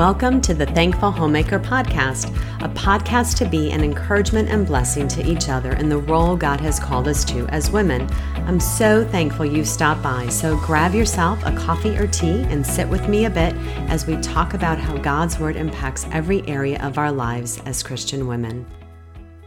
Welcome to the Thankful Homemaker Podcast, a podcast to be an encouragement and blessing to each other in the role God has called us to as women. I'm so thankful you stopped by, so grab yourself a coffee or tea and sit with me a bit as we talk about how God's Word impacts every area of our lives as Christian women.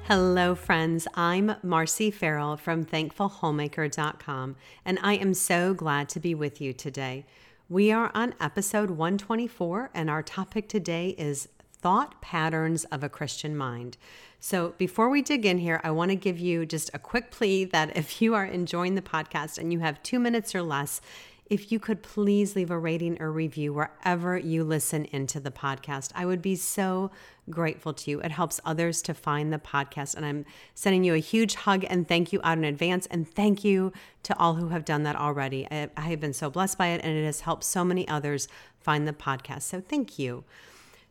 Hello, friends. I'm Marcy Farrell from ThankfulHomemaker.com, and I am so glad to be with you today. We are on episode 124, and our topic today is thought patterns of a Christian mind. So, before we dig in here, I want to give you just a quick plea that if you are enjoying the podcast and you have two minutes or less, if you could please leave a rating or review wherever you listen into the podcast. I would be so grateful to you. It helps others to find the podcast. And I'm sending you a huge hug and thank you out in advance. And thank you to all who have done that already. I, I have been so blessed by it and it has helped so many others find the podcast. So thank you.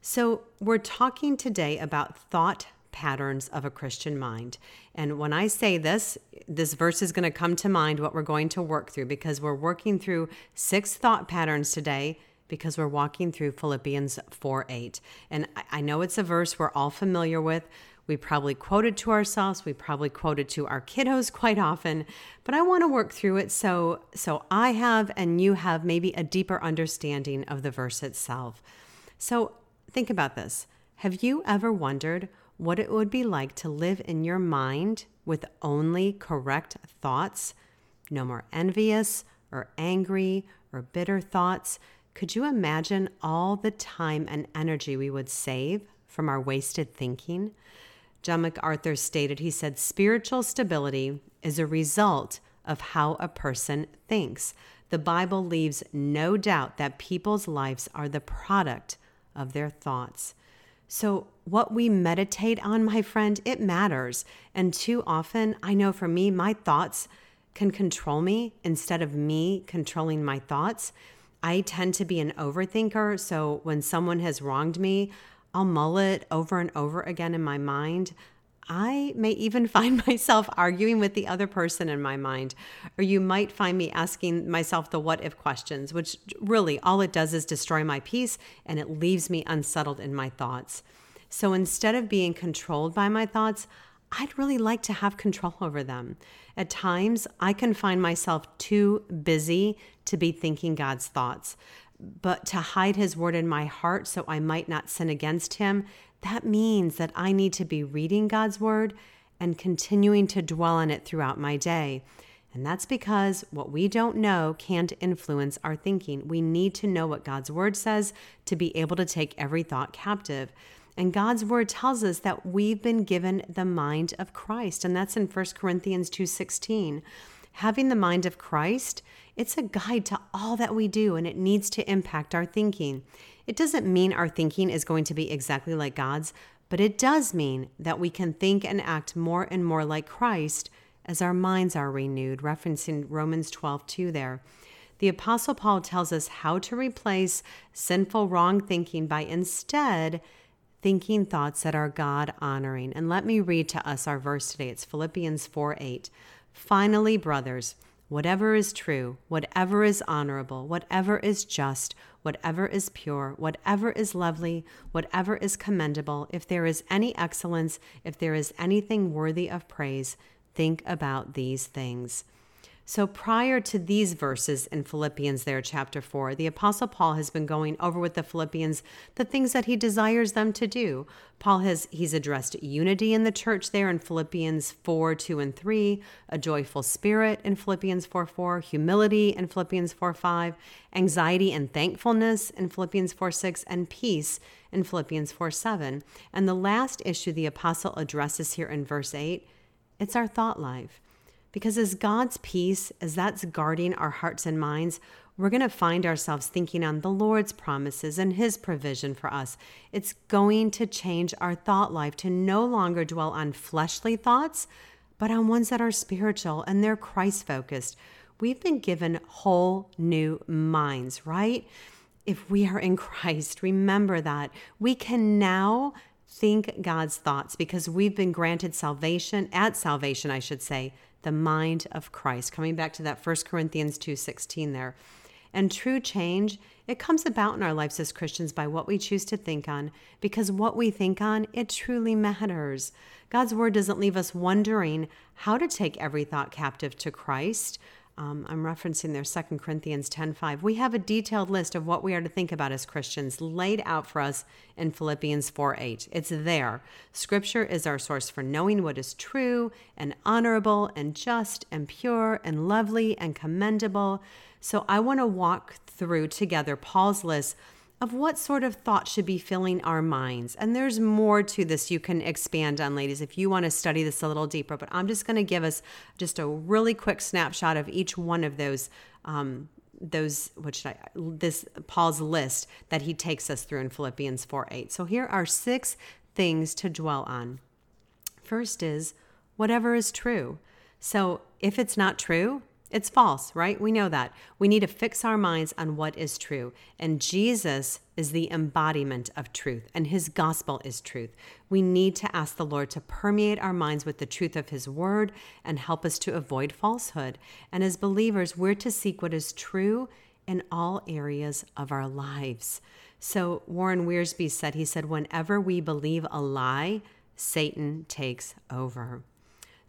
So, we're talking today about thought patterns of a Christian mind. And when I say this, this verse is going to come to mind what we're going to work through because we're working through six thought patterns today because we're walking through Philippians 4 8. And I know it's a verse we're all familiar with. We probably quote it to ourselves. We probably quote it to our kiddos quite often, but I want to work through it so so I have and you have maybe a deeper understanding of the verse itself. So think about this. Have you ever wondered what it would be like to live in your mind with only correct thoughts, no more envious or angry or bitter thoughts. Could you imagine all the time and energy we would save from our wasted thinking? John MacArthur stated, he said, spiritual stability is a result of how a person thinks. The Bible leaves no doubt that people's lives are the product of their thoughts. So, what we meditate on, my friend, it matters. And too often, I know for me, my thoughts can control me instead of me controlling my thoughts. I tend to be an overthinker. So, when someone has wronged me, I'll mull it over and over again in my mind. I may even find myself arguing with the other person in my mind, or you might find me asking myself the what if questions, which really all it does is destroy my peace and it leaves me unsettled in my thoughts. So instead of being controlled by my thoughts, I'd really like to have control over them. At times, I can find myself too busy to be thinking God's thoughts. But to hide his word in my heart so I might not sin against him, that means that I need to be reading God's word and continuing to dwell on it throughout my day. And that's because what we don't know can't influence our thinking. We need to know what God's word says to be able to take every thought captive. And God's word tells us that we've been given the mind of Christ, and that's in 1 Corinthians 2:16. Having the mind of Christ, it's a guide to all that we do and it needs to impact our thinking. It doesn't mean our thinking is going to be exactly like God's, but it does mean that we can think and act more and more like Christ as our minds are renewed, referencing Romans 12 2 there. The Apostle Paul tells us how to replace sinful wrong thinking by instead thinking thoughts that are God honoring. And let me read to us our verse today. It's Philippians 4 8. Finally, brothers, whatever is true, whatever is honorable, whatever is just, whatever is pure, whatever is lovely, whatever is commendable, if there is any excellence, if there is anything worthy of praise, think about these things. So, prior to these verses in Philippians, there, chapter 4, the Apostle Paul has been going over with the Philippians the things that he desires them to do. Paul has he's addressed unity in the church there in Philippians 4 2 and 3, a joyful spirit in Philippians 4 4, humility in Philippians 4 5, anxiety and thankfulness in Philippians 4 6, and peace in Philippians 4 7. And the last issue the Apostle addresses here in verse 8 it's our thought life. Because as God's peace, as that's guarding our hearts and minds, we're going to find ourselves thinking on the Lord's promises and His provision for us. It's going to change our thought life to no longer dwell on fleshly thoughts, but on ones that are spiritual and they're Christ focused. We've been given whole new minds, right? If we are in Christ, remember that we can now think God's thoughts because we've been granted salvation, at salvation, I should say, the mind of Christ. Coming back to that 1 Corinthians 2:16 there. And true change, it comes about in our lives as Christians by what we choose to think on, because what we think on, it truly matters. God's word doesn't leave us wondering how to take every thought captive to Christ. Um, I'm referencing there 2 Corinthians 10:5. We have a detailed list of what we are to think about as Christians laid out for us in Philippians 4:8. It's there. Scripture is our source for knowing what is true and honorable and just and pure and lovely and commendable. So I want to walk through together Paul's list of what sort of thought should be filling our minds. And there's more to this you can expand on, ladies, if you want to study this a little deeper. But I'm just going to give us just a really quick snapshot of each one of those. Um, those what should I this Paul's list that he takes us through in Philippians 4 8. So here are six things to dwell on. First is whatever is true. So if it's not true, it's false, right? We know that. We need to fix our minds on what is true. And Jesus is the embodiment of truth, and his gospel is truth. We need to ask the Lord to permeate our minds with the truth of his word and help us to avoid falsehood. And as believers, we're to seek what is true in all areas of our lives. So Warren Wiersbe said, he said, whenever we believe a lie, Satan takes over.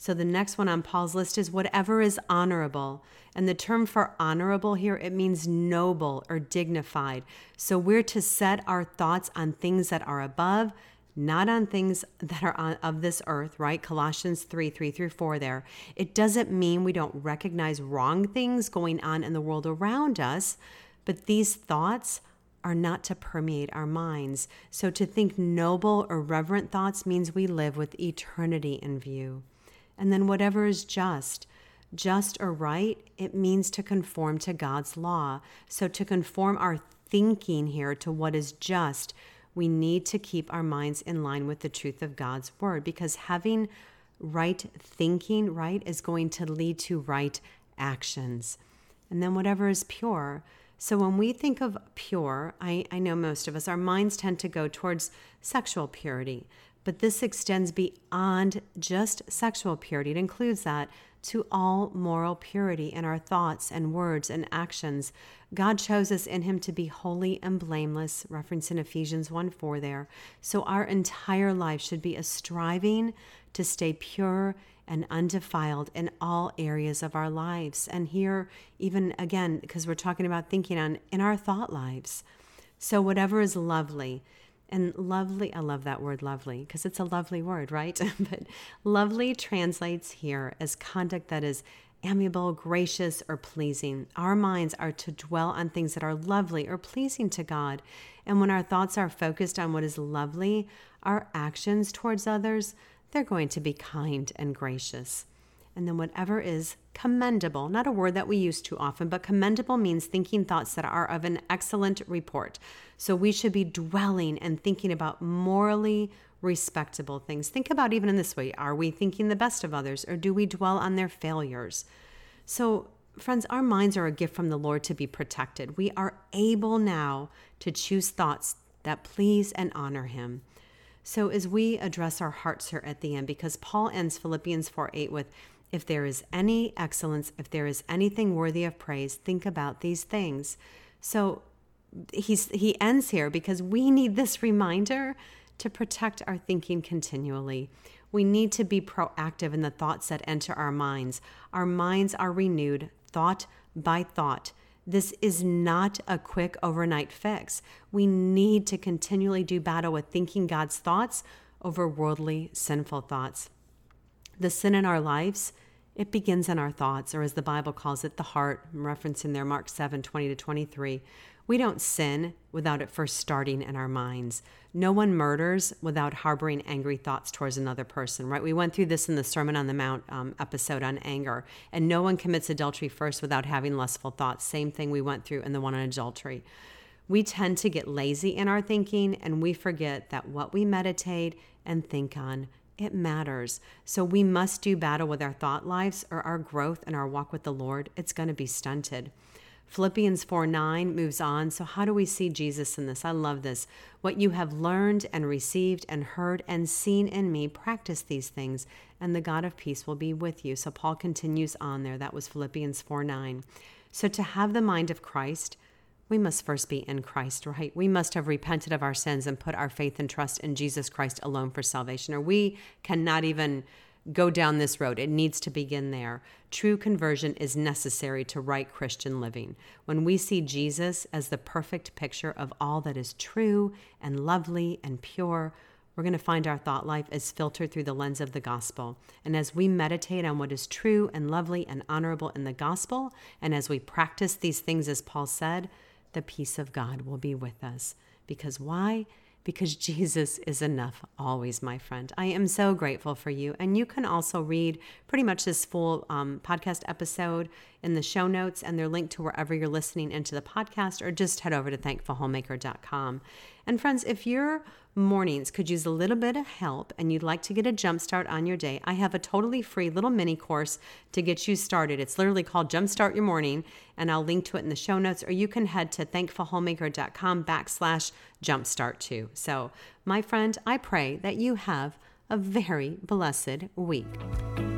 So the next one on Paul's list is whatever is honorable. And the term for honorable here, it means noble or dignified. So we're to set our thoughts on things that are above, not on things that are on, of this earth, right? Colossians 3 3 through 4 there. It doesn't mean we don't recognize wrong things going on in the world around us, but these thoughts are not to permeate our minds. So to think noble or reverent thoughts means we live with eternity in view. And then whatever is just, just or right, it means to conform to God's law. So to conform our thinking here to what is just, we need to keep our minds in line with the truth of God's word because having right thinking, right, is going to lead to right actions. And then whatever is pure. So when we think of pure, I, I know most of us, our minds tend to go towards sexual purity. But this extends beyond just sexual purity. It includes that to all moral purity in our thoughts and words and actions. God chose us in Him to be holy and blameless, reference in Ephesians 1 4 there. So our entire life should be a striving to stay pure and undefiled in all areas of our lives. And here, even again, because we're talking about thinking on in our thought lives. So, whatever is lovely, and lovely, I love that word lovely because it's a lovely word, right? but lovely translates here as conduct that is amiable, gracious, or pleasing. Our minds are to dwell on things that are lovely or pleasing to God. And when our thoughts are focused on what is lovely, our actions towards others, they're going to be kind and gracious. And then whatever is commendable, not a word that we use too often, but commendable means thinking thoughts that are of an excellent report. So we should be dwelling and thinking about morally respectable things. Think about even in this way are we thinking the best of others or do we dwell on their failures? So, friends, our minds are a gift from the Lord to be protected. We are able now to choose thoughts that please and honor Him. So, as we address our hearts here at the end, because Paul ends Philippians 4 8 with, if there is any excellence, if there is anything worthy of praise, think about these things. So he's he ends here because we need this reminder to protect our thinking continually. We need to be proactive in the thoughts that enter our minds. Our minds are renewed thought by thought. This is not a quick overnight fix. We need to continually do battle with thinking God's thoughts over worldly, sinful thoughts. The sin in our lives it begins in our thoughts, or as the Bible calls it, the heart, referencing there Mark 7 20 to 23. We don't sin without it first starting in our minds. No one murders without harboring angry thoughts towards another person, right? We went through this in the Sermon on the Mount um, episode on anger. And no one commits adultery first without having lustful thoughts. Same thing we went through in the one on adultery. We tend to get lazy in our thinking and we forget that what we meditate and think on it matters. So we must do battle with our thought lives or our growth and our walk with the Lord. It's going to be stunted. Philippians 4 9 moves on. So, how do we see Jesus in this? I love this. What you have learned and received and heard and seen in me, practice these things, and the God of peace will be with you. So, Paul continues on there. That was Philippians 4 9. So, to have the mind of Christ, we must first be in Christ, right? We must have repented of our sins and put our faith and trust in Jesus Christ alone for salvation, or we cannot even go down this road. It needs to begin there. True conversion is necessary to right Christian living. When we see Jesus as the perfect picture of all that is true and lovely and pure, we're going to find our thought life is filtered through the lens of the gospel. And as we meditate on what is true and lovely and honorable in the gospel, and as we practice these things, as Paul said, the peace of God will be with us. Because why? because Jesus is enough always, my friend. I am so grateful for you. And you can also read pretty much this full um, podcast episode in the show notes, and they're linked to wherever you're listening into the podcast, or just head over to thankfulhomemaker.com. And friends, if your mornings could use a little bit of help and you'd like to get a jump start on your day, I have a totally free little mini course to get you started. It's literally called Jumpstart Your Morning, and I'll link to it in the show notes, or you can head to thankfulhomemaker.com backslash jumpstart too. So, my friend, I pray that you have a very blessed week.